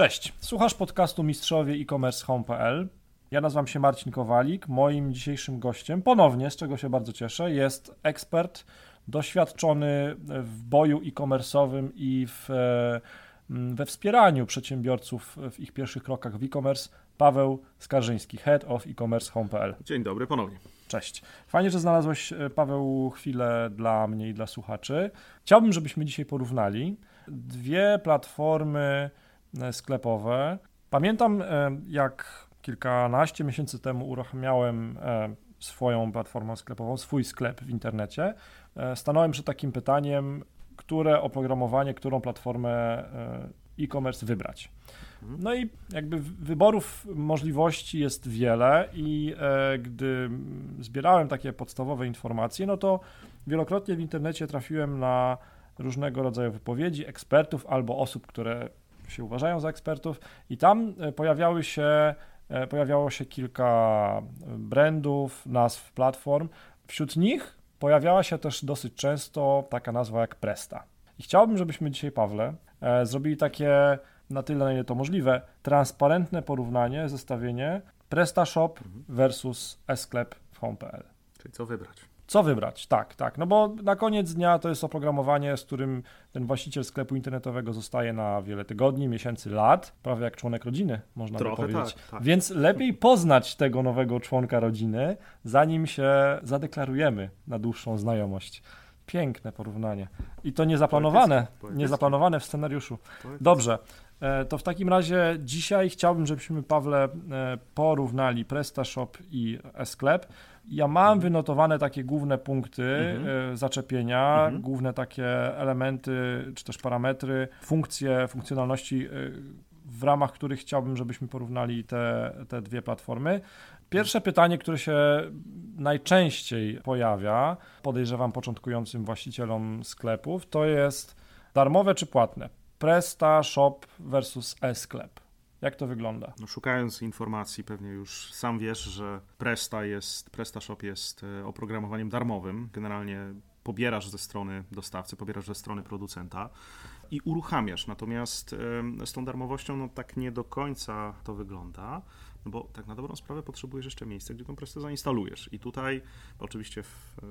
Cześć, słuchasz podcastu Mistrzowie e-commerce home.pl. Ja nazywam się Marcin Kowalik. Moim dzisiejszym gościem, ponownie, z czego się bardzo cieszę, jest ekspert doświadczony w boju e-commerce'owym i w, e, we wspieraniu przedsiębiorców w ich pierwszych krokach w e-commerce, Paweł Skarżyński, Head of e-commerce home.pl. Dzień dobry ponownie. Cześć. Fajnie, że znalazłeś, e, Paweł, chwilę dla mnie i dla słuchaczy. Chciałbym, żebyśmy dzisiaj porównali dwie platformy sklepowe. Pamiętam, e, jak kilkanaście miesięcy temu uruchamiałem swoją platformę sklepową, swój sklep w internecie. Stanąłem przed takim pytaniem, które oprogramowanie, którą platformę e-commerce wybrać. Mhm. No i jakby wyborów, możliwości jest wiele i e, gdy zbierałem takie podstawowe informacje, no to wielokrotnie w internecie trafiłem na różnego rodzaju wypowiedzi ekspertów albo osób, które się uważają za ekspertów i tam e, pojawiały się, e, pojawiało się kilka brandów, nazw platform. Wśród nich pojawiała się też dosyć często taka nazwa jak Presta. I chciałbym, żebyśmy dzisiaj, Pawle, e, zrobili takie, na tyle na ile to możliwe, transparentne porównanie, zestawienie PrestaShop mhm. versus e-sklep w home.pl. Czyli co wybrać? Co wybrać? Tak, tak. No bo na koniec dnia to jest oprogramowanie, z którym ten właściciel sklepu internetowego zostaje na wiele tygodni, miesięcy, lat, prawie jak członek rodziny, można Trochę by powiedzieć. Tak, tak. Więc lepiej poznać tego nowego członka rodziny, zanim się zadeklarujemy na dłuższą znajomość. Piękne porównanie. I to niezaplanowane, niezaplanowane w scenariuszu. Dobrze. E, to w takim razie dzisiaj chciałbym, żebyśmy, Pawle, e, porównali PrestaShop i e-sklep. Ja mam mhm. wynotowane takie główne punkty mhm. E, zaczepienia, mhm. główne takie elementy, czy też parametry, funkcje, funkcjonalności, w ramach których chciałbym, żebyśmy porównali te, te dwie platformy. Pierwsze pytanie, które się najczęściej pojawia, podejrzewam początkującym właścicielom sklepów, to jest darmowe czy płatne? Presta Shop versus e-sklep. Jak to wygląda? No, szukając informacji, pewnie już sam wiesz, że Presta jest, PrestaShop jest e, oprogramowaniem darmowym. Generalnie pobierasz ze strony dostawcy, pobierasz ze strony producenta i uruchamiasz. Natomiast z tą darmowością no, tak nie do końca to wygląda. No bo tak na dobrą sprawę potrzebujesz jeszcze miejsca, gdzie tą prestę zainstalujesz. I tutaj oczywiście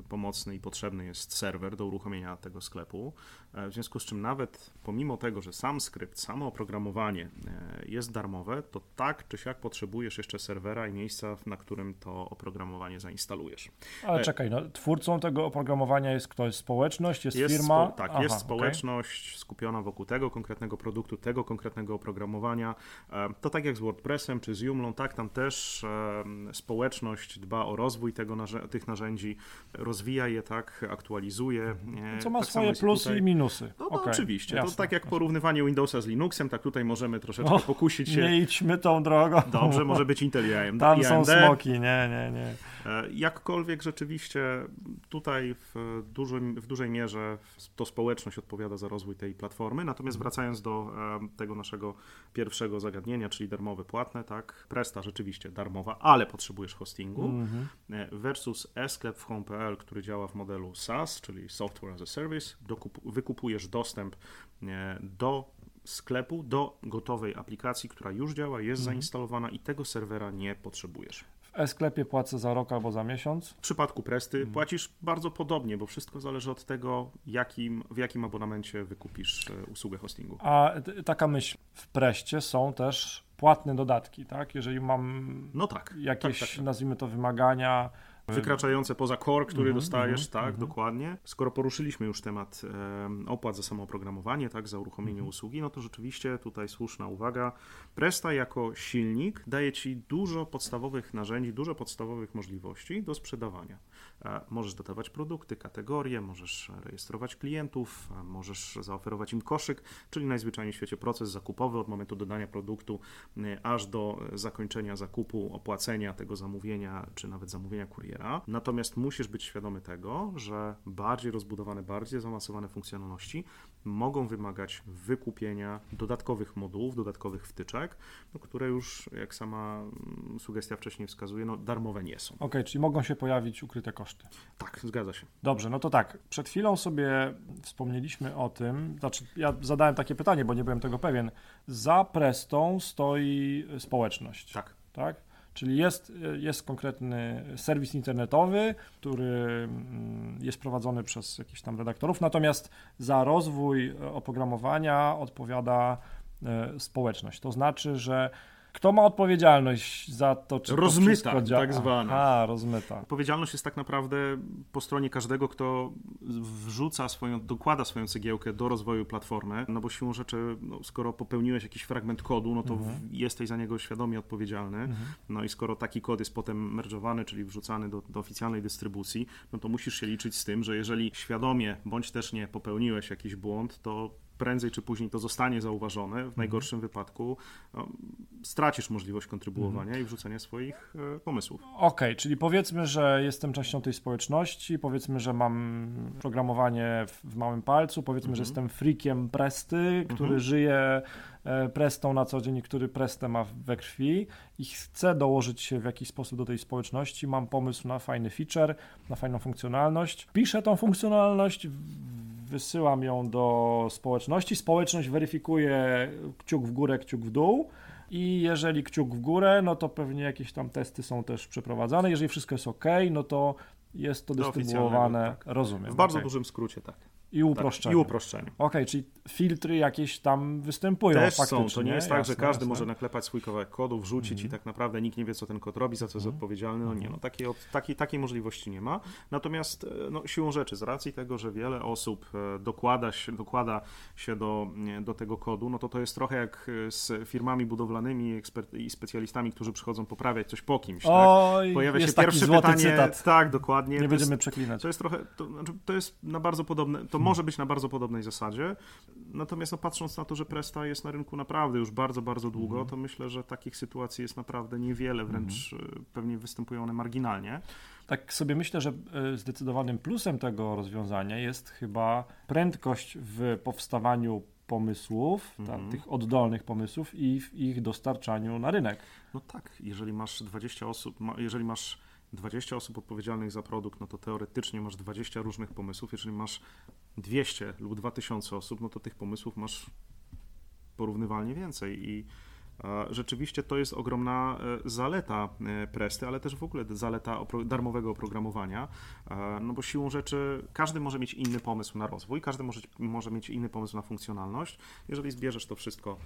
pomocny i potrzebny jest serwer do uruchomienia tego sklepu. E, w związku z czym nawet pomimo tego, że sam skrypt, samo oprogramowanie e, jest darmowe, to tak czy siak potrzebujesz jeszcze serwera i miejsca, na którym to oprogramowanie zainstalujesz. Ale e, czekaj, no, twórcą tego oprogramowania jest ktoś? Społeczność, jest, jest firma? Spo, tak, Aha, jest społeczność okay. skupiona wokół tego konkretnego produktu, tego konkretnego oprogramowania. To tak jak z WordPressem czy z Joomla, tak, tam też społeczność dba o rozwój tego, tych narzędzi, rozwija je, tak, aktualizuje. Co ma tak swoje plusy tutaj. i minusy. No, no okay, oczywiście, jasne, to tak jak jasne. porównywanie Windowsa z Linuxem, tak tutaj możemy troszeczkę o, pokusić się. Nie idźmy tą drogą. Dobrze, może być Intel i AMD. Tam są smoki, nie, nie, nie. E, jakkolwiek rzeczywiście tutaj w, dużym, w dużej mierze to społeczność odpowiada za rozwój tej platformy, natomiast wracając do tego naszego pierwszego zagadnienia, czyli darmowe, płatne, tak, Presta rzeczywiście darmowa, ale potrzebujesz hostingu, mm -hmm. versus e-sklep w home.pl, który działa w modelu SaaS, czyli Software as a Service, wykupujesz dostęp e, do sklepu, do gotowej aplikacji, która już działa, jest -hmm. zainstalowana i tego serwera nie potrzebujesz. W e-sklepie płacę za rok albo za miesiąc? W przypadku Presty mm. płacisz bardzo podobnie, bo wszystko zależy od tego, jakim, w jakim abonamencie wykupisz e, usługę hostingu. A taka myśl, w Preście są też płatne dodatki, tak? Jeżeli mam no tak, jakieś, tak, tak, tak. nazwijmy to, wymagania, wykraczające poza core, który -hmm, dostajesz, -hmm, tak, -hmm. dokładnie. Skoro poruszyliśmy już temat e, opłat za samo oprogramowanie, tak, za uruchomienie mhm. usługi, no to rzeczywiście tutaj słuszna uwaga. Presta jako silnik daje ci dużo podstawowych narzędzi, dużo podstawowych możliwości do sprzedawania. E, możesz dodawać produkty, kategorie, możesz rejestrować klientów, możesz zaoferować im koszyk, czyli najzwyczajniej w świecie proces zakupowy od momentu dodania produktu e, aż do zakończenia zakupu, opłacenia tego zamówienia, czy nawet zamówienia kuriera pobiera. Natomiast musisz być świadomy tego, że bardziej rozbudowane, bardziej zaawansowane funkcjonalności mogą wymagać wykupienia dodatkowych modułów, dodatkowych wtyczek, no, które już, jak sama mm, sugestia wcześniej wskazuje, no, darmowe nie są. Okej, okay, czyli mogą się pojawić ukryte koszty. Tak, zgadza się. Dobrze, no to tak. Przed chwilą sobie wspomnieliśmy o tym, znaczy ja zadałem takie pytanie, bo nie byłem tego pewien. Za Prestą stoi społeczność. Tak. Tak? Czyli jest, jest konkretny serwis internetowy, który mm, jest prowadzony przez jakichś tam redaktorów, natomiast za rozwój oprogramowania odpowiada e, społeczność. To znaczy, że kto ma odpowiedzialność za to, czy rozmyta, to tak zwana. A, rozmyta. Odpowiedzialność jest tak naprawdę po stronie każdego, kto wrzuca swoją, dokłada swoją cegiełkę do rozwoju platformy, no bo siłą rzeczy, no, skoro popełniłeś jakiś fragment kodu, no to mhm. jesteś za niego świadomie odpowiedzialny, mhm. no i skoro taki kod jest potem merge'owany, czyli wrzucany do, do oficjalnej dystrybucji, no to musisz się liczyć z tym, że jeżeli świadomie, bądź też nie popełniłeś jakiś błąd, to prędzej czy później to zostanie zauważone. W mhm. najgorszym wypadku no, stracisz możliwość kontrybuowania mhm. i wrzucenia swoich e, pomysłów. Okej, okay, czyli powiedzmy, że jestem częścią tej społeczności, powiedzmy, że mam programowanie w, małym palcu, powiedzmy, że mhm. jestem freakiem Presty, który mhm. żyje e, Prestą na co dzień, który Prestę ma we krwi i chcę dołożyć się w jakiś sposób do tej społeczności, mam pomysł na fajny feature, na fajną funkcjonalność. Piszę tą funkcjonalność, wysyłam ją do społeczności. Społeczność weryfikuje kciuk w górę, kciuk w dół. I jeżeli kciuk w górę, no to pewnie jakieś tam testy są też przeprowadzane. Jeżeli wszystko jest ok, no to jest to dystrybuowane. Tak. Rozumiem. W bardzo okay. dużym skrócie, tak. I uproszczenie. Tak, I uproszczenie. Okej, okay, czyli filtry jakieś tam występują Też są, to nie jest tak, jasne, że każdy jasne. może naklepać swój kawałek kodu, wrzucić mm. i tak naprawdę nikt nie wie, co ten kod robi, za co jest mm. odpowiedzialny. No nie, no mhm. takiej, takiej, takiej możliwości nie ma. Natomiast e, no, siłą rzeczy, z racji tego, że wiele osób e, dokłada się, dokłada się do, do tego kodu, no to to jest trochę jak e, z firmami budowlanymi i specjalistami, którzy przychodzą poprawiać coś po kimś. Oj, tak? Pojawia się pierwsze pytanie. Cytat. Tak, dokładnie. Nie to będziemy jest, przeklinać. To jest trochę, to, znaczy, to jest na bardzo podobne, to może być na bardzo podobnej zasadzie. Natomiast no, patrząc na to, że Presta jest na rynku naprawdę już bardzo, bardzo długo, mm. to myślę, że takich sytuacji jest naprawdę niewiele, wręcz mm. pewnie występują one marginalnie. Tak sobie myślę, że e, zdecydowanym plusem tego rozwiązania jest chyba prędkość w powstawaniu pomysłów, mm. tych oddolnych pomysłów i w ich dostarczaniu na rynek. No tak, jeżeli masz 20 osób, jeżeli masz 20 osób odpowiedzialnych za produkt, no to teoretycznie masz 20 różnych pomysłów. Jeżeli masz 200 lub 2000 osób, no to tych pomysłów masz porównywalnie więcej i Rzeczywiście to jest ogromna e, zaleta e, Presty, ale też w ogóle zaleta darmowego oprogramowania, no bo siłą rzeczy każdy może mieć inny pomysł na rozwój, każdy może, może mieć inny pomysł na funkcjonalność. Jeżeli zbierzesz to wszystko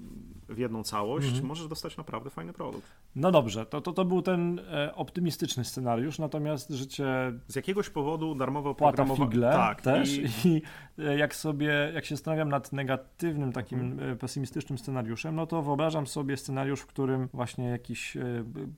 w jedną całość, mhm. możesz dostać naprawdę fajny produkt. No dobrze, to, to, to był ten e, optymistyczny scenariusz, natomiast życie... Z jakiegoś powodu darmowe oprogramowanie... figle tak, też i... i jak sobie, jak się zastanawiam nad negatywnym, takim mhm. pesymistycznym scenariuszem, no to wyobrażam sobie scenariusz, w którym właśnie jakiś e,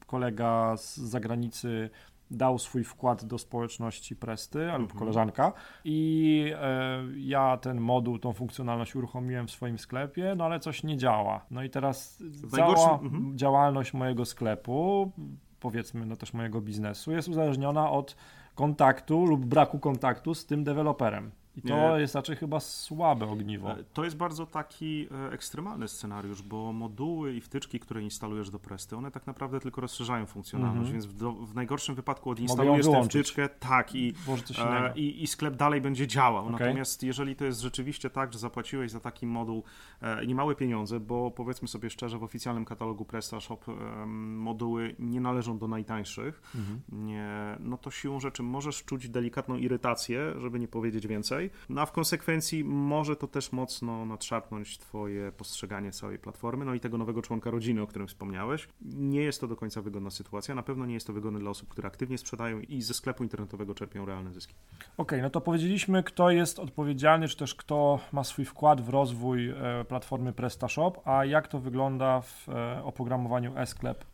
kolega z zagranicy dał swój wkład do społeczności Presty lub mhm. koleżanka i e, ja ten moduł, tą funkcjonalność uruchomiłem w swoim sklepie, no ale coś nie działa. No i teraz cała mhm. działalność mojego sklepu, powiedzmy no też mojego biznesu jest uzależniona od kontaktu lub braku kontaktu z tym deweloperem. I to jest raczej chyba słabe ogniwo. E, to jest bardzo taki e, ekstremalny scenariusz, bo moduły i wtyczki, które instalujesz do Presty, one tak naprawdę tylko rozszerzają funkcjonalność, mm -hmm. więc w, do, w, najgorszym wypadku odinstalujesz tę wtyczkę, tak, i, e, i, i, sklep dalej będzie działał. Okay. Natomiast jeżeli to jest rzeczywiście tak, że zapłaciłeś za taki moduł e, niemałe pieniądze, bo powiedzmy sobie szczerze, w oficjalnym katalogu PrestaShop e, moduły nie należą do najtańszych, mm -hmm. nie, no to siłą rzeczy możesz czuć delikatną irytację, żeby nie powiedzieć więcej, no a w konsekwencji może to też mocno nadszarpnąć Twoje postrzeganie całej platformy, no i tego nowego członka rodziny, o którym wspomniałeś. Nie jest to do końca wygodna sytuacja, na pewno nie jest to wygodne dla osób, które aktywnie sprzedają i ze sklepu internetowego czerpią realne zyski. Okej, okay, no to powiedzieliśmy, kto jest odpowiedzialny, czy też kto ma swój wkład w rozwój e, platformy PrestaShop, a jak to wygląda w e, oprogramowaniu e-sklep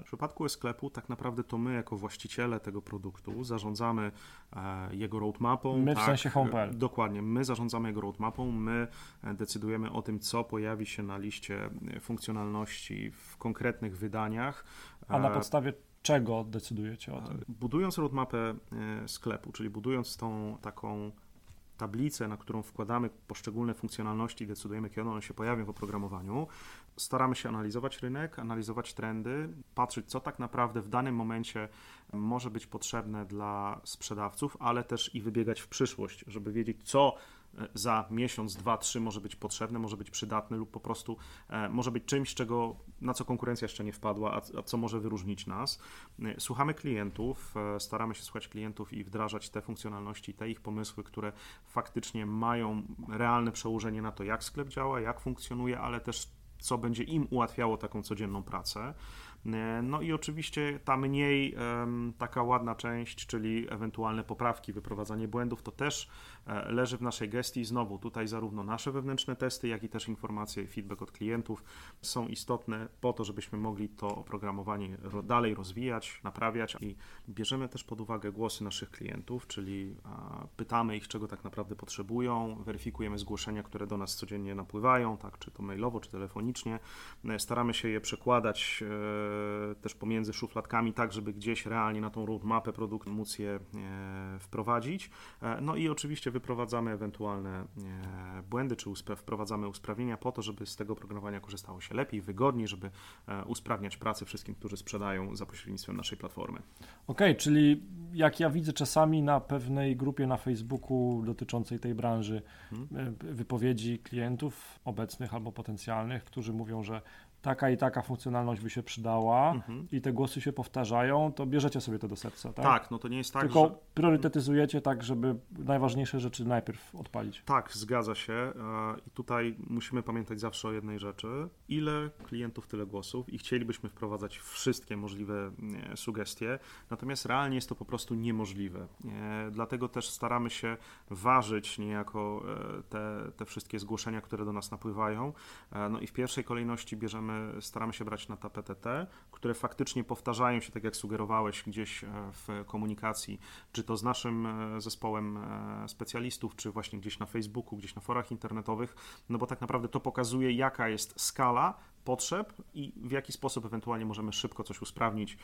w przypadku sklepu tak naprawdę to my jako właściciele tego produktu zarządzamy e, jego roadmapą. My tak, w sensie Home.pl. E, dokładnie, my zarządzamy jego roadmapą, my e, decydujemy o tym, co pojawi się na liście funkcjonalności w konkretnych wydaniach. A na podstawie czego decydujecie o tym? Budując roadmapę sklepu, czyli budując tą taką tablicę, na którą wkładamy poszczególne funkcjonalności i decydujemy, kiedy one się pojawią w oprogramowaniu, staramy się analizować rynek, analizować trendy, patrzeć, co tak naprawdę w danym momencie może być potrzebne dla sprzedawców, ale też i wybiegać w przyszłość, żeby wiedzieć, co za miesiąc, dwa, trzy może być potrzebne, może być przydatne lub po prostu e, może być czymś, czego, na co konkurencja jeszcze nie wpadła, a, a co może wyróżnić nas. E, słuchamy klientów, e, staramy się słuchać klientów i wdrażać te funkcjonalności, te ich pomysły, które faktycznie mają realne przełożenie na to, jak sklep działa, jak funkcjonuje, ale też co będzie im ułatwiało taką codzienną pracę. E, no i oczywiście ta mniej taka ładna część, czyli ewentualne poprawki, wyprowadzanie błędów, to też e, leży w naszej gestii. Znowu tutaj zarówno nasze wewnętrzne testy, jak i też informacje, feedback od klientów są istotne po to, żebyśmy mogli to oprogramowanie dalej rozwijać, naprawiać i bierzemy też pod uwagę głosy naszych klientów, czyli pytamy ich, czego tak naprawdę potrzebują, weryfikujemy zgłoszenia, które do nas codziennie napływają, tak, czy to mailowo, czy telefonicznie. E, staramy się je przekładać też pomiędzy szufladkami, tak żeby gdzieś realnie na tą roadmapę produktu móc je e, wprowadzić. E, no i oczywiście wyprowadzamy ewentualne błędy, czy wprowadzamy usprawnienia po to, żeby z tego oprogramowania korzystało się lepiej, wygodniej, żeby usprawniać pracę wszystkim, którzy sprzedają za pośrednictwem naszej platformy. Okej, okay, czyli jak ja widzę czasami na pewnej grupie na Facebooku dotyczącej tej branży hmm. wypowiedzi klientów obecnych albo potencjalnych, którzy mówią, że taka i taka funkcjonalność by się przydała mhm. i te głosy się powtarzają, to bierzecie sobie to do serca, tak? Tak, no to nie jest tak, Tylko że... priorytetyzujecie tak, żeby najważniejsze rzeczy najpierw odpalić. Tak, zgadza się e, i tutaj musimy pamiętać zawsze o jednej rzeczy. Ile klientów, tyle głosów i chcielibyśmy wprowadzać wszystkie możliwe sugestie, natomiast realnie jest to po prostu niemożliwe. Dlatego też staramy się ważyć niejako e, te, te wszystkie zgłoszenia, które do nas napływają. E, no i w pierwszej kolejności bierzemy staramy się brać na tapetę te, które faktycznie powtarzają się, tak jak sugerowałeś, gdzieś e, w komunikacji, czy to z naszym e, zespołem e, specjalistów, czy właśnie gdzieś na Facebooku, gdzieś na forach internetowych, no bo tak naprawdę to pokazuje, jaka jest skala potrzeb i w jaki sposób ewentualnie możemy szybko coś usprawnić,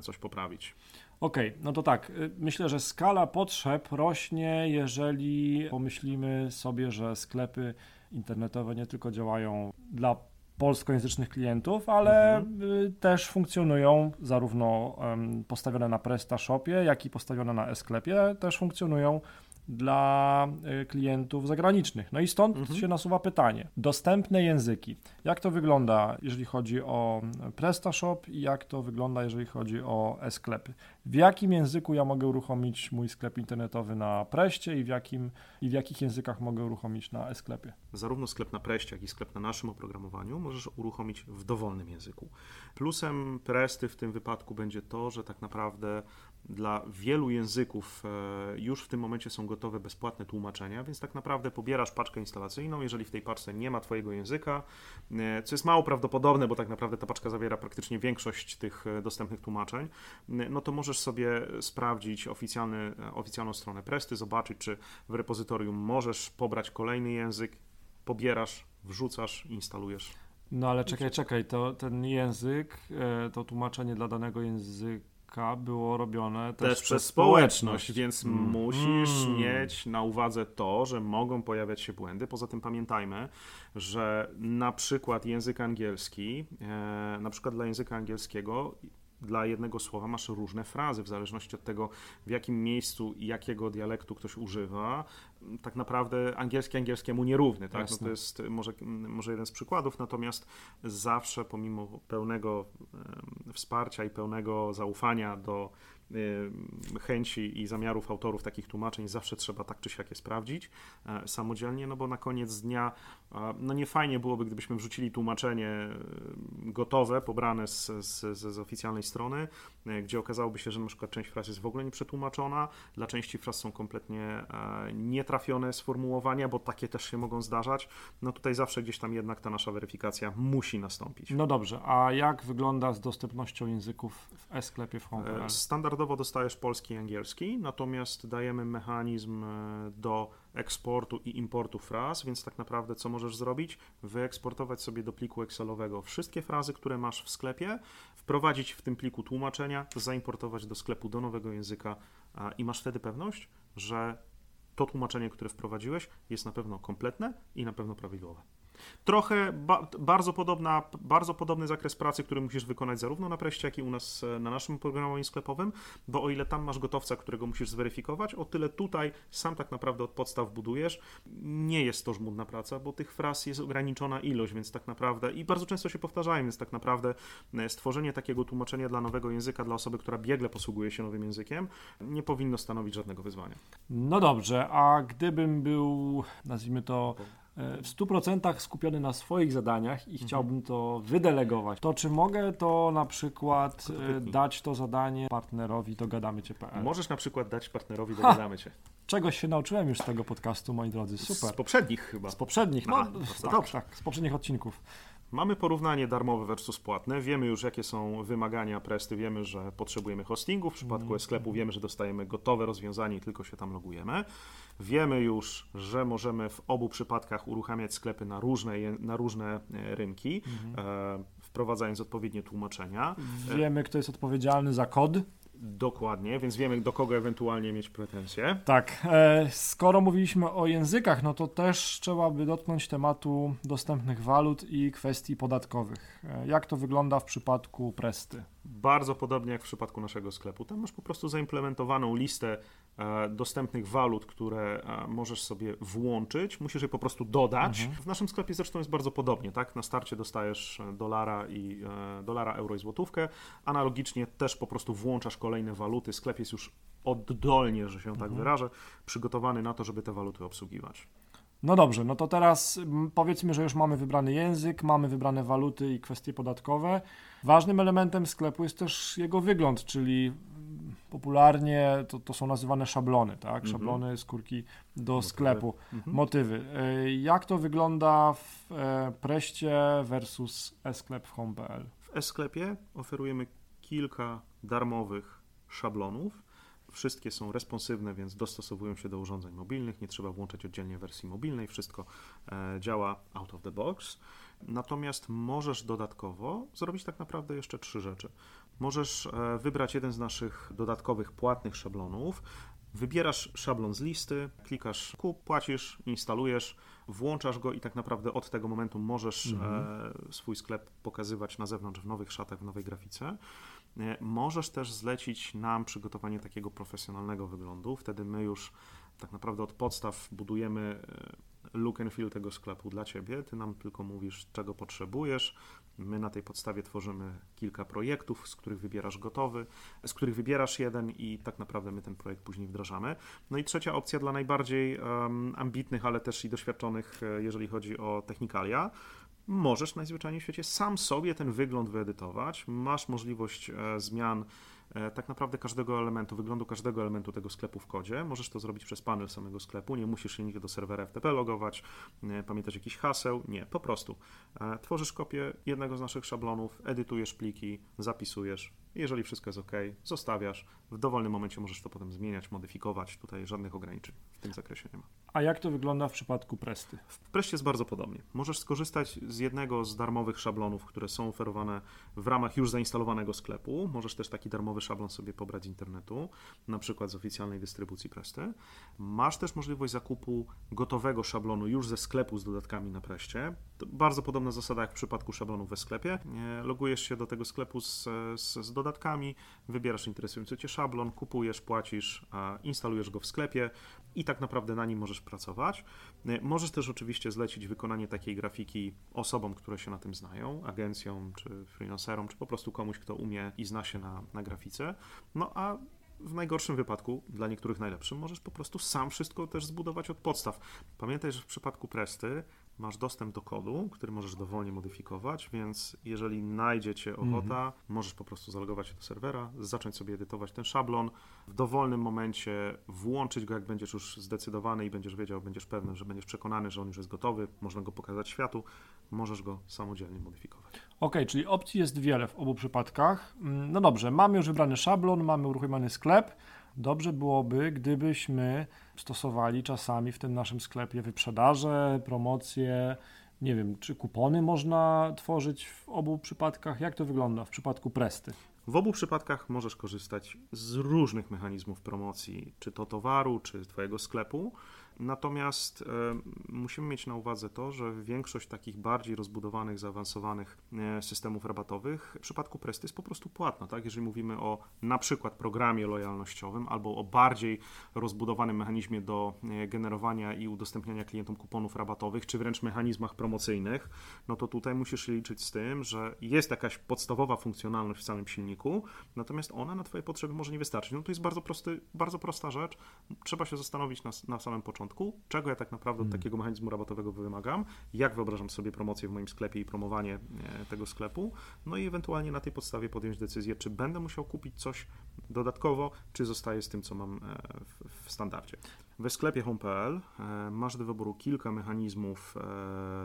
coś poprawić. Okej, okay, no to tak. Y, myślę, że skala potrzeb rośnie, jeżeli pomyślimy sobie, że sklepy internetowe nie tylko działają dla polskojęzycznych klientów, ale mhm. Y, też funkcjonują zarówno postawione na PrestaShopie, jak i postawione na e-sklepie, też funkcjonują dla y, klientów zagranicznych. No i stąd mhm. się nasuwa pytanie. Dostępne języki. Jak to wygląda, jeżeli chodzi o PrestaShop i jak to wygląda, jeżeli chodzi o e-sklepy? W jakim języku ja mogę uruchomić mój sklep internetowy na Preście i w, jakim, i w jakich językach mogę uruchomić na e-sklepie? Zarówno sklep na Preście, jak i sklep na naszym oprogramowaniu możesz uruchomić w dowolnym języku. Plusem Presty w tym wypadku będzie to, że tak naprawdę dla wielu języków e, już w tym momencie są gotowe bezpłatne tłumaczenia, więc tak naprawdę pobierasz paczkę instalacyjną, jeżeli w tej paczce nie ma Twojego języka, e, co jest mało prawdopodobne, bo tak naprawdę ta paczka zawiera praktycznie większość tych e, dostępnych tłumaczeń, no to możesz sobie sprawdzić oficjalny, oficjalną stronę Presty, zobaczyć, czy w repozytorium możesz pobrać kolejny język, pobierasz, wrzucasz, instalujesz. No ale czekaj, czekaj, to ten język, to tłumaczenie dla danego języka było robione też, też przez społeczność, więc mm. musisz mm. mieć na uwadze to, że mogą pojawiać się błędy. Poza tym pamiętajmy, że na przykład język angielski, e, na przykład dla języka angielskiego dla jednego słowa masz różne frazy, w zależności od tego, w jakim miejscu i jakiego dialektu ktoś używa. Tak naprawdę angielski angielskiemu nierówny, tak? No to jest może, może jeden z przykładów, natomiast zawsze pomimo pełnego wsparcia i pełnego zaufania do Y, chęci i zamiarów autorów takich tłumaczeń zawsze trzeba tak czy siak je sprawdzić e, samodzielnie, no bo na koniec dnia no nie fajnie byłoby, gdybyśmy wrzucili tłumaczenie y, gotowe, pobrane z, z, z oficjalnej strony, e, gdzie okazałoby się, że na przykład część fraz jest w ogóle nieprzetłumaczona, dla części fraz są kompletnie e, nietrafione sformułowania, bo takie też się mogą zdarzać. No tutaj zawsze gdzieś tam jednak ta nasza weryfikacja musi nastąpić. No dobrze, a jak wygląda z dostępnością języków w e-sklepie w Standard standardowo dostajesz polski i angielski, natomiast dajemy mechanizm e, do eksportu i importu fraz, więc tak naprawdę co możesz zrobić? Wyeksportować sobie do pliku Excelowego wszystkie frazy, które masz w sklepie, wprowadzić w tym pliku tłumaczenia, zaimportować do sklepu do nowego języka i masz wtedy pewność, że to tłumaczenie, które wprowadziłeś, jest na pewno kompletne i na pewno prawidłowe. Trochę ba bardzo, podobna, bardzo podobny zakres pracy, który musisz wykonać zarówno na Preście, jak i u nas e, na naszym oprogramowaniu sklepowym, bo o ile tam masz gotowca, którego musisz zweryfikować, o tyle tutaj sam tak naprawdę od podstaw budujesz. Nie jest to żmudna praca, bo tych fraz jest ograniczona ilość, więc tak naprawdę i bardzo często się powtarzają, więc tak naprawdę e, stworzenie takiego tłumaczenia dla nowego języka dla osoby, która biegle posługuje się nowym językiem, nie powinno stanowić żadnego wyzwania. No dobrze, a gdybym był, nazwijmy to, w 100% skupiony na swoich zadaniach i mhm. chciałbym to wydelegować, to czy mogę to na przykład e, dać to zadanie partnerowi dogadamy.cię.pl? Możesz na przykład dać partnerowi dogadamy cię. Czegoś się nauczyłem już z tego podcastu, moi drodzy. Super. Z poprzednich chyba. Z poprzednich, no, tak, dobrze. tak, z poprzednich odcinków. Mamy porównanie darmowe versus płatne. Wiemy już, jakie są wymagania Presty. Wiemy, że potrzebujemy hostingu. W przypadku mm. sklepu wiemy, że dostajemy gotowe rozwiązanie i tylko się tam logujemy. Wiemy już, że możemy w obu przypadkach uruchamiać sklepy na różne, na różne e, rynki, mhm. e, wprowadzając odpowiednie tłumaczenia. Wiemy, kto jest odpowiedzialny za kod. Dokładnie, więc wiemy, do kogo ewentualnie mieć pretensje. Tak, e, skoro mówiliśmy o językach, no to też trzeba by dotknąć tematu dostępnych walut i kwestii podatkowych. E, jak to wygląda w przypadku Presty? Bardzo podobnie jak w przypadku naszego sklepu. Tam masz po prostu zaimplementowaną listę E, dostępnych walut, które e, możesz sobie włączyć, musisz je po prostu dodać. Mhm. W naszym sklepie zresztą jest bardzo podobnie, tak? Na starcie dostajesz e, dolara i dolara, euro i złotówkę. Analogicznie też po prostu włączasz kolejne waluty. Sklep jest już oddolnie, że się tak mhm. wyrażę, przygotowany na to, żeby te waluty obsługiwać. No dobrze, no to teraz powiedzmy, że już mamy wybrany język, mamy wybrane waluty i kwestie podatkowe. Ważnym elementem sklepu jest też jego wygląd, czyli popularnie to, to są nazywane szablony, tak? Mhm. Szablony, skórki do Motywy. sklepu, mhm. motywy. E, jak to wygląda w e, Preście versus e-sklep w home.pl? W e-sklepie oferujemy kilka darmowych szablonów. Wszystkie są responsywne, więc dostosowują się do urządzeń mobilnych. Nie trzeba włączać oddzielnie wersji mobilnej. Wszystko e, działa out of the box. Natomiast możesz dodatkowo zrobić tak naprawdę jeszcze trzy rzeczy. Możesz e, wybrać jeden z naszych dodatkowych płatnych szablonów. Wybierasz szablon z listy, klikasz kup, płacisz, instalujesz, włączasz go i tak naprawdę od tego momentu możesz mhm. E, swój sklep pokazywać na zewnątrz w nowych szatach, w nowej grafice. E, możesz też zlecić nam przygotowanie takiego profesjonalnego wyglądu. Wtedy my już tak naprawdę od podstaw budujemy look and feel tego sklepu dla ciebie. Ty nam tylko mówisz, czego potrzebujesz. My na tej podstawie tworzymy kilka projektów, z których wybierasz gotowy, z których wybierasz jeden i tak naprawdę my ten projekt później wdrażamy. No i trzecia opcja dla najbardziej um, ambitnych, ale też i doświadczonych, e, jeżeli chodzi o technikalia. Możesz najzwyczajniej w świecie sam sobie ten wygląd wyedytować. Masz możliwość e, zmian tak naprawdę każdego elementu, wyglądu każdego elementu tego sklepu w kodzie. Możesz to zrobić przez panel samego sklepu, nie musisz się nigdy do serwera FTP logować, pamiętać jakichś haseł, nie, po prostu. E, tworzysz kopię jednego z naszych szablonów, edytujesz pliki, zapisujesz, jeżeli wszystko jest OK, zostawiasz. W dowolnym momencie możesz to potem zmieniać, modyfikować. Tutaj żadnych ograniczeń w tym zakresie nie ma. A jak to wygląda w przypadku Presty? W Prestie jest bardzo podobnie. Możesz skorzystać z jednego z darmowych szablonów, które są oferowane w ramach już zainstalowanego sklepu. Możesz też taki darmowy szablon sobie pobrać z internetu, na przykład z oficjalnej dystrybucji Presty. Masz też możliwość zakupu gotowego szablonu już ze sklepu z dodatkami na Preście. To bardzo podobna zasada jak w przypadku szablonów we sklepie. Logujesz się do tego sklepu z, z, z dodatkami, wybierasz interesujący Cię szablon, kupujesz, płacisz, instalujesz go w sklepie i tak naprawdę na nim możesz pracować. E, możesz też oczywiście zlecić wykonanie takiej grafiki osobom, które się na tym znają, agencjom, czy freelancerom, czy po prostu komuś, kto umie i zna się na, na grafice. No a w najgorszym wypadku, dla niektórych najlepszym, możesz po prostu sam wszystko też zbudować od podstaw. Pamiętaj, że w przypadku Presty masz dostęp do kodu, który możesz dowolnie modyfikować, więc jeżeli najdzie cię ochota, mhm. możesz po prostu zalogować się do serwera, zacząć sobie edytować ten szablon, w dowolnym momencie włączyć go, jak będziesz już zdecydowany i będziesz wiedział, będziesz pewny, że będziesz przekonany, że on już jest gotowy, można go pokazać światu, możesz go samodzielnie modyfikować. Ok, czyli opcji jest wiele w obu przypadkach. Mm, no dobrze, mamy już wybrany szablon, mamy uruchomiony sklep. dobrze byłoby, gdybyśmy stosowali czasami w tym naszym sklepie wyprzedaże, promocje, nie wiem, czy kupony można tworzyć w obu przypadkach? Jak to wygląda w przypadku Presty? W obu przypadkach możesz korzystać z różnych mechanizmów promocji, czy to towaru, czy Twojego sklepu. Natomiast e, musimy mieć na uwadze to, że większość takich bardziej rozbudowanych, zaawansowanych e, systemów rabatowych w przypadku Presty jest po prostu płatna. Tak? Jeżeli mówimy o na przykład programie lojalnościowym albo o bardziej rozbudowanym mechanizmie do e, generowania i udostępniania klientom kuponów rabatowych, czy wręcz mechanizmach promocyjnych, no to tutaj musisz liczyć z tym, że jest jakaś podstawowa funkcjonalność w całym silniku, natomiast ona na Twoje potrzeby może nie wystarczyć. No to jest bardzo, prosty, bardzo prosta rzecz. Trzeba się zastanowić na, na samym początku, początku, czego ja tak naprawdę od hmm. takiego mechanizmu rabatowego wymagam, jak wyobrażam sobie promocję w moim sklepie i promowanie e, tego sklepu, no i ewentualnie na tej podstawie podjąć decyzję, czy będę musiał kupić coś dodatkowo, czy zostaję z tym, co mam e, w standardzie. We sklepie home.pl e, masz do wyboru kilka mechanizmów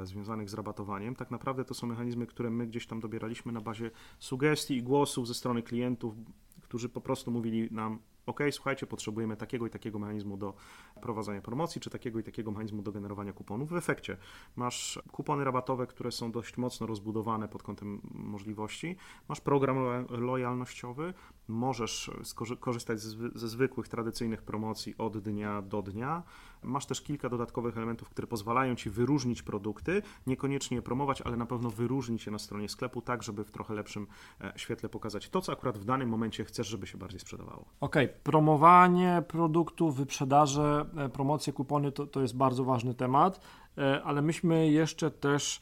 związanych z rabatowaniem. Tak naprawdę to są mechanizmy, które my gdzieś tam dobieraliśmy na bazie sugestii i głosów ze strony klientów, którzy po prostu mówili nam, OK, słuchajcie, potrzebujemy takiego i takiego mechanizmu do prowadzenia promocji, czy takiego i takiego mechanizmu do generowania kuponów. W efekcie masz kupony rabatowe, które są dość mocno rozbudowane pod kątem możliwości, masz program lojalnościowy, możesz korzystać ze zwykłych, tradycyjnych promocji od dnia do dnia. Masz też kilka dodatkowych elementów, które pozwalają ci wyróżnić produkty, niekoniecznie je promować, ale na pewno wyróżnić je na stronie sklepu, tak żeby w trochę lepszym e, świetle pokazać to, co akurat w danym momencie chcesz, żeby się bardziej sprzedawało. Okej, okay. promowanie produktów, wyprzedaże, e, promocje, kupony to, to jest bardzo ważny temat, e, ale myśmy jeszcze też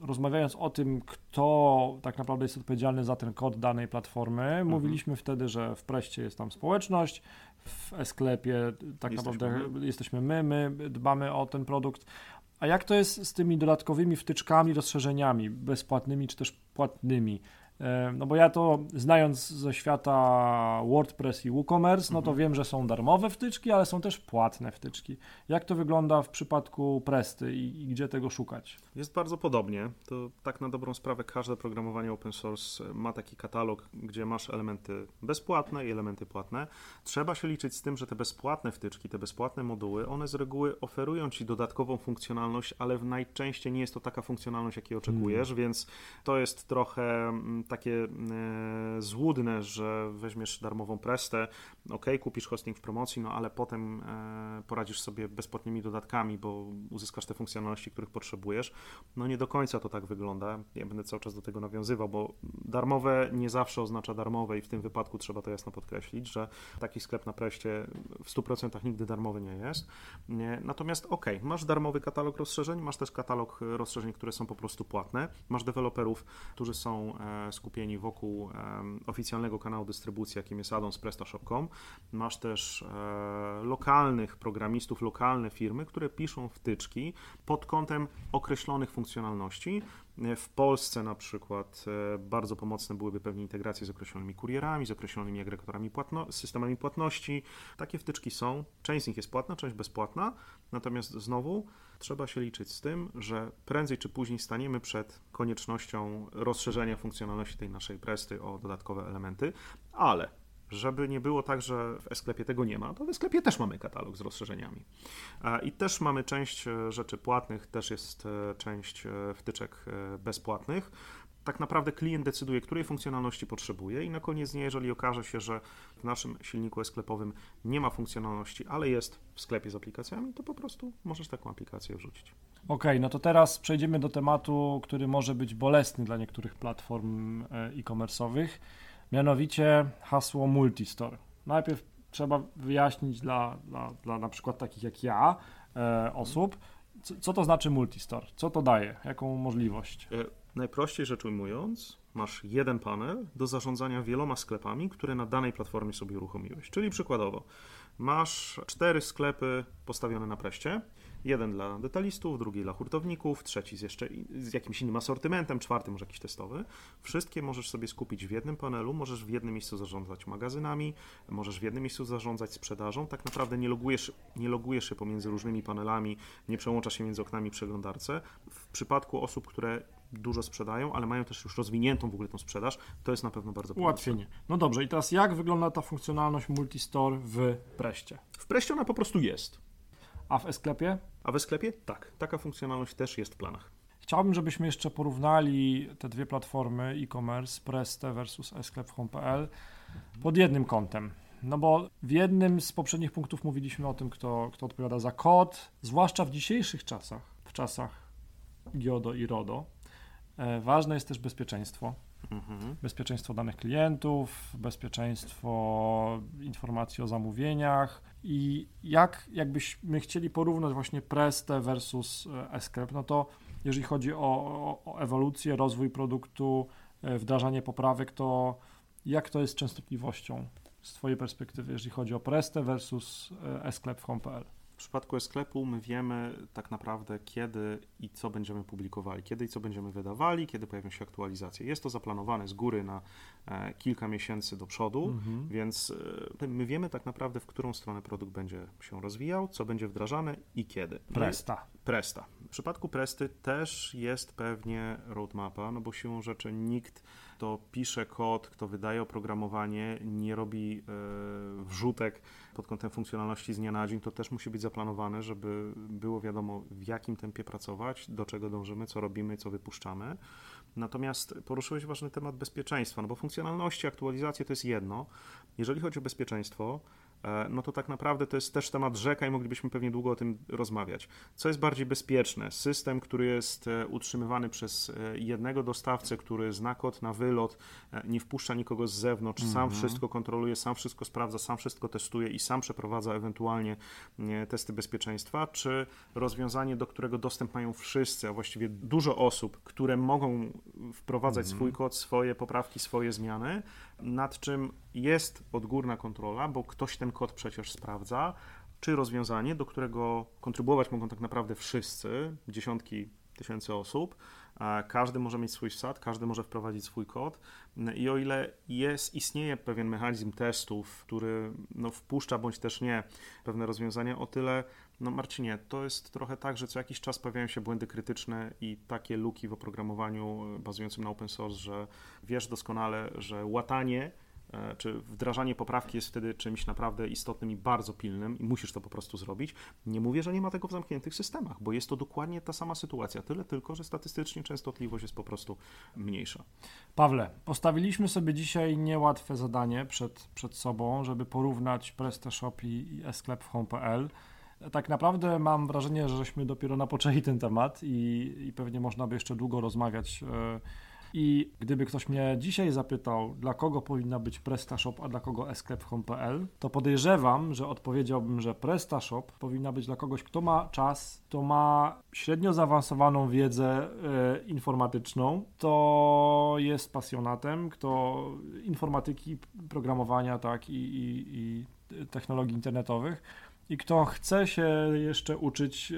rozmawiając o tym, kto tak naprawdę jest odpowiedzialny za ten kod danej platformy, mhm. mówiliśmy wtedy, że w Preście jest tam społeczność, w e-sklepie tak jesteśmy naprawdę my. jesteśmy my, my dbamy o ten produkt. A jak to jest z tymi dodatkowymi wtyczkami, rozszerzeniami, bezpłatnymi czy też płatnymi? No bo ja to znając ze świata WordPress i WooCommerce, no to mhm. wiem, że są darmowe wtyczki, ale są też płatne wtyczki. Jak to wygląda w przypadku Presty i, i, gdzie tego szukać? Jest bardzo podobnie. To tak na dobrą sprawę każde programowanie open source ma taki katalog, gdzie masz elementy bezpłatne i elementy płatne. Trzeba się liczyć z tym, że te bezpłatne wtyczki, te bezpłatne moduły, one z reguły oferują ci dodatkową funkcjonalność, ale najczęściej nie jest to taka funkcjonalność, jakiej oczekujesz, hmm. więc to jest trochę mm, takie e, złudne, że weźmiesz darmową prestę, ok, kupisz hosting w promocji, no ale potem e, poradzisz sobie bezpłatnymi dodatkami, bo uzyskasz te funkcjonalności, których potrzebujesz. No nie do końca to tak wygląda. Ja będę cały czas do tego nawiązywał, bo darmowe nie zawsze oznacza darmowe i w tym wypadku trzeba to jasno podkreślić, że taki sklep na preście w 100% nigdy darmowy nie jest. Natomiast ok, masz darmowy katalog rozszerzeń, masz też katalog rozszerzeń, które są po prostu płatne, masz deweloperów, którzy są e, skupieni wokół oficjalnego kanału dystrybucji, jakim jest addon z PrestaShop.com. Masz też e, lokalnych programistów, lokalne firmy, które piszą wtyczki pod kątem określonych funkcjonalności. W Polsce na przykład e, bardzo pomocne byłyby pewnie integracje z określonymi kurierami, z określonymi agregatorami płatno systemami płatności. Takie wtyczki są. Część z nich jest płatna, część bezpłatna. Natomiast znowu trzeba się liczyć z tym, że prędzej czy później staniemy przed koniecznością rozszerzenia funkcjonalności tej naszej presty o dodatkowe elementy, ale żeby nie było tak, że w sklepie tego nie ma, to w sklepie też mamy katalog z rozszerzeniami. I też mamy część e, rzeczy płatnych, też jest e, część e, wtyczek bezpłatnych tak naprawdę klient decyduje, której funkcjonalności potrzebuje i na koniec dnia, jeżeli okaże się, że w naszym silniku sklepowym nie ma funkcjonalności, ale jest w sklepie z aplikacjami, to po prostu możesz taką aplikację wrzucić. Okej, okay, no to teraz przejdziemy do tematu, który może być bolesny dla niektórych platform e-commerce'owych, mianowicie hasło multistore. Najpierw trzeba wyjaśnić dla, dla, dla na przykład takich jak ja e, osób, co, co to znaczy multistore, co to daje, jaką możliwość. E Najprościej rzecz ujmując, masz jeden panel do zarządzania wieloma sklepami, które na danej platformie sobie uruchomiłeś. Czyli przykładowo, masz cztery sklepy postawione na preście. Jeden dla detalistów, drugi dla hurtowników, trzeci z jeszcze z jakimś innym asortymentem, czwarty może jakiś testowy. Wszystkie możesz sobie skupić w jednym panelu, możesz w jednym miejscu zarządzać magazynami, możesz w jednym miejscu zarządzać sprzedażą. Tak naprawdę nie logujesz, nie logujesz się pomiędzy różnymi panelami, nie przełączasz się między oknami przeglądarce. W przypadku osób, które dużo sprzedają, ale mają też już rozwiniętą w ogóle tą sprzedaż, to jest na pewno bardzo Ułatwienie. No dobrze, i teraz jak wygląda ta funkcjonalność multistore w Preście? W Preście ona po prostu jest. A w e-sklepie? A w sklepie? Tak, taka funkcjonalność też jest w planach. Chciałbym, żebyśmy jeszcze porównali te dwie platformy e-commerce, Preste versus esklep.pl pod jednym kątem. No bo w jednym z poprzednich punktów mówiliśmy o tym, kto, kto odpowiada za kod, zwłaszcza w dzisiejszych czasach, w czasach GIODO i RODO. E, ważne jest też bezpieczeństwo. Mhm. Bezpieczeństwo danych klientów, bezpieczeństwo informacji o zamówieniach i jak jakbyśmy chcieli porównać właśnie Preste versus Escrep, no to jeżeli chodzi o, o, o ewolucję, rozwój produktu, e, wdrażanie poprawek, to jak to jest częstotliwością z Twojej perspektywy, jeżeli chodzi o Preste versus e, e-sklep w home.pl? W przypadku sklepu my wiemy tak naprawdę kiedy i co będziemy publikowali, kiedy i co będziemy wydawali, kiedy pojawią się aktualizacje. Jest to zaplanowane z góry na e, kilka miesięcy do przodu, mhm. więc e, my wiemy tak naprawdę, w którą stronę produkt będzie się rozwijał, co będzie wdrażane i kiedy. Presta. Presta. W przypadku Presty też jest pewnie roadmapa, no bo siłą rzeczy nikt, kto pisze kod, kto wydaje oprogramowanie, nie robi e, wrzutek pod kątem funkcjonalności z dnia na dzień, to też musi być zaplanowane, żeby było wiadomo w jakim tempie pracować, do czego dążymy, co robimy, co wypuszczamy. Natomiast poruszyłeś ważny temat bezpieczeństwa, no bo funkcjonalności, aktualizacje to jest jedno. Jeżeli chodzi o bezpieczeństwo, no to tak naprawdę to jest też temat rzeka i moglibyśmy pewnie długo o tym rozmawiać. Co jest bardziej bezpieczne? System, który jest e, utrzymywany przez e, jednego dostawcę, który zna kod na wylot, nie wpuszcza nikogo z zewnątrz, mm -hmm. sam mhm. wszystko kontroluje, sam wszystko sprawdza, sam wszystko testuje i sam przeprowadza ewentualnie testy bezpieczeństwa, czy rozwiązanie, do którego dostęp mają wszyscy, a właściwie dużo osób, które mogą wprowadzać mm -hmm. swój kod, swoje poprawki, swoje zmiany, nad czym jest odgórna kontrola, bo ktoś ten kod przecież sprawdza, czy rozwiązanie, do którego kontrybuować mogą tak naprawdę wszyscy, dziesiątki tysięcy osób. Każdy może mieć swój wsad, każdy może wprowadzić swój kod. I o ile jest, istnieje pewien mechanizm testów, który no, wpuszcza bądź też nie pewne rozwiązania, o tyle, no Marcinie, to jest trochę tak, że co jakiś czas pojawiają się błędy krytyczne i takie luki w oprogramowaniu bazującym na open source, że wiesz doskonale, że łatanie E, czy wdrażanie poprawki jest wtedy czymś naprawdę istotnym i bardzo pilnym i musisz to po prostu zrobić. Nie mówię, że nie ma tego w zamkniętych systemach, bo jest to dokładnie ta sama sytuacja, tyle tylko, że statystycznie częstotliwość jest po prostu mniejsza. Pawle, postawiliśmy sobie dzisiaj niełatwe zadanie przed, przed sobą, żeby porównać PrestaShop i, esklep w home.pl. Tak naprawdę mam wrażenie, że żeśmy dopiero napoczęli ten temat i, i pewnie można by jeszcze długo rozmawiać. Yy, i gdyby ktoś mnie dzisiaj zapytał, dla kogo powinna być PrestaShop, a dla kogo esklep.pl, to podejrzewam, że odpowiedziałbym, że PrestaShop powinna być dla kogoś, kto ma czas, kto ma średnio zaawansowaną wiedzę e, informatyczną, to jest pasjonatem, kto informatyki, programowania, tak, i, i, i technologii internetowych i kto chce się jeszcze uczyć e,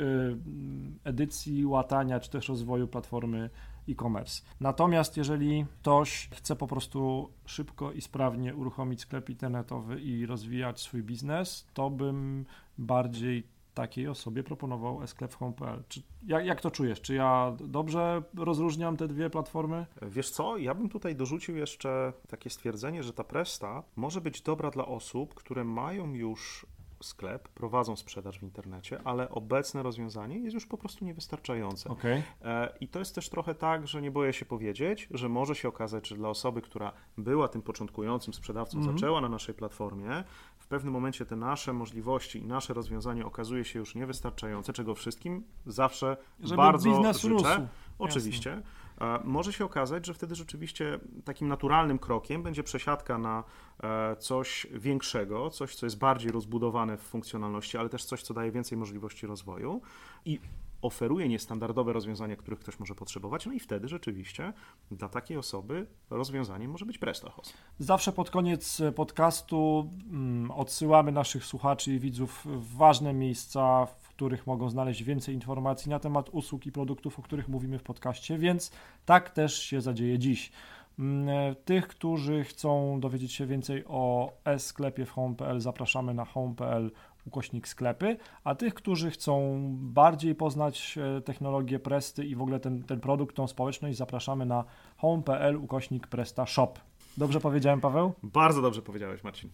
edycji, łatania czy też rozwoju platformy e-commerce. Natomiast jeżeli ktoś chce po prostu szybko i sprawnie uruchomić sklep internetowy i rozwijać swój biznes, to bym bardziej takiej osobie proponował sklep home.pl. Czy, jak, jak to czujesz? Czy ja dobrze rozróżniam te dwie platformy? Wiesz co, ja bym tutaj dorzucił jeszcze takie stwierdzenie, że ta Presta może być dobra dla osób, które mają już sklep, prowadzą sprzedaż w internecie, ale obecne rozwiązanie jest już po prostu niewystarczające. Okay. E, I to jest też trochę tak, że nie boję się powiedzieć, że może się okazać, że dla osoby, która była tym początkującym sprzedawcą, mm -hmm. zaczęła na naszej platformie, w pewnym momencie te nasze możliwości i nasze rozwiązanie okazuje się już niewystarczające, czego wszystkim zawsze Żeby bardzo biznes życzę. Rósł. Oczywiście. Jasne. Może się okazać, że wtedy rzeczywiście takim naturalnym krokiem będzie przesiadka na e, coś większego, coś, co jest bardziej rozbudowane w funkcjonalności, ale też coś, co daje więcej możliwości rozwoju i oferuje niestandardowe rozwiązania, których ktoś może potrzebować, no i wtedy rzeczywiście dla takiej osoby rozwiązaniem może być PrestaHost. Zawsze pod koniec podcastu mm, odsyłamy naszych słuchaczy i widzów w ważne miejsca, których mogą znaleźć więcej informacji na temat usług i produktów, o których mówimy w podcaście, więc tak też się zadzieje dziś. Mm, e, tych, którzy chcą dowiedzieć się więcej o e-sklepie w home.pl, zapraszamy na home.pl ukośnik sklepy, a tych, którzy chcą bardziej poznać e, technologię Presty i w ogóle ten, ten produkt, tą społeczność, zapraszamy na home.pl ukośnik Presta Shop. Dobrze powiedziałem, Paweł? Bardzo dobrze powiedziałeś, Marcin.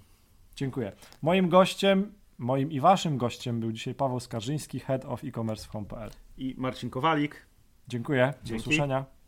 Dziękuję. Moim gościem, moim i waszym gościem był dzisiaj Paweł Skarżyński, Head of E-Commerce w home.pl. I Marcin Kowalik. Dziękuję. Dzięki. Do usłyszenia.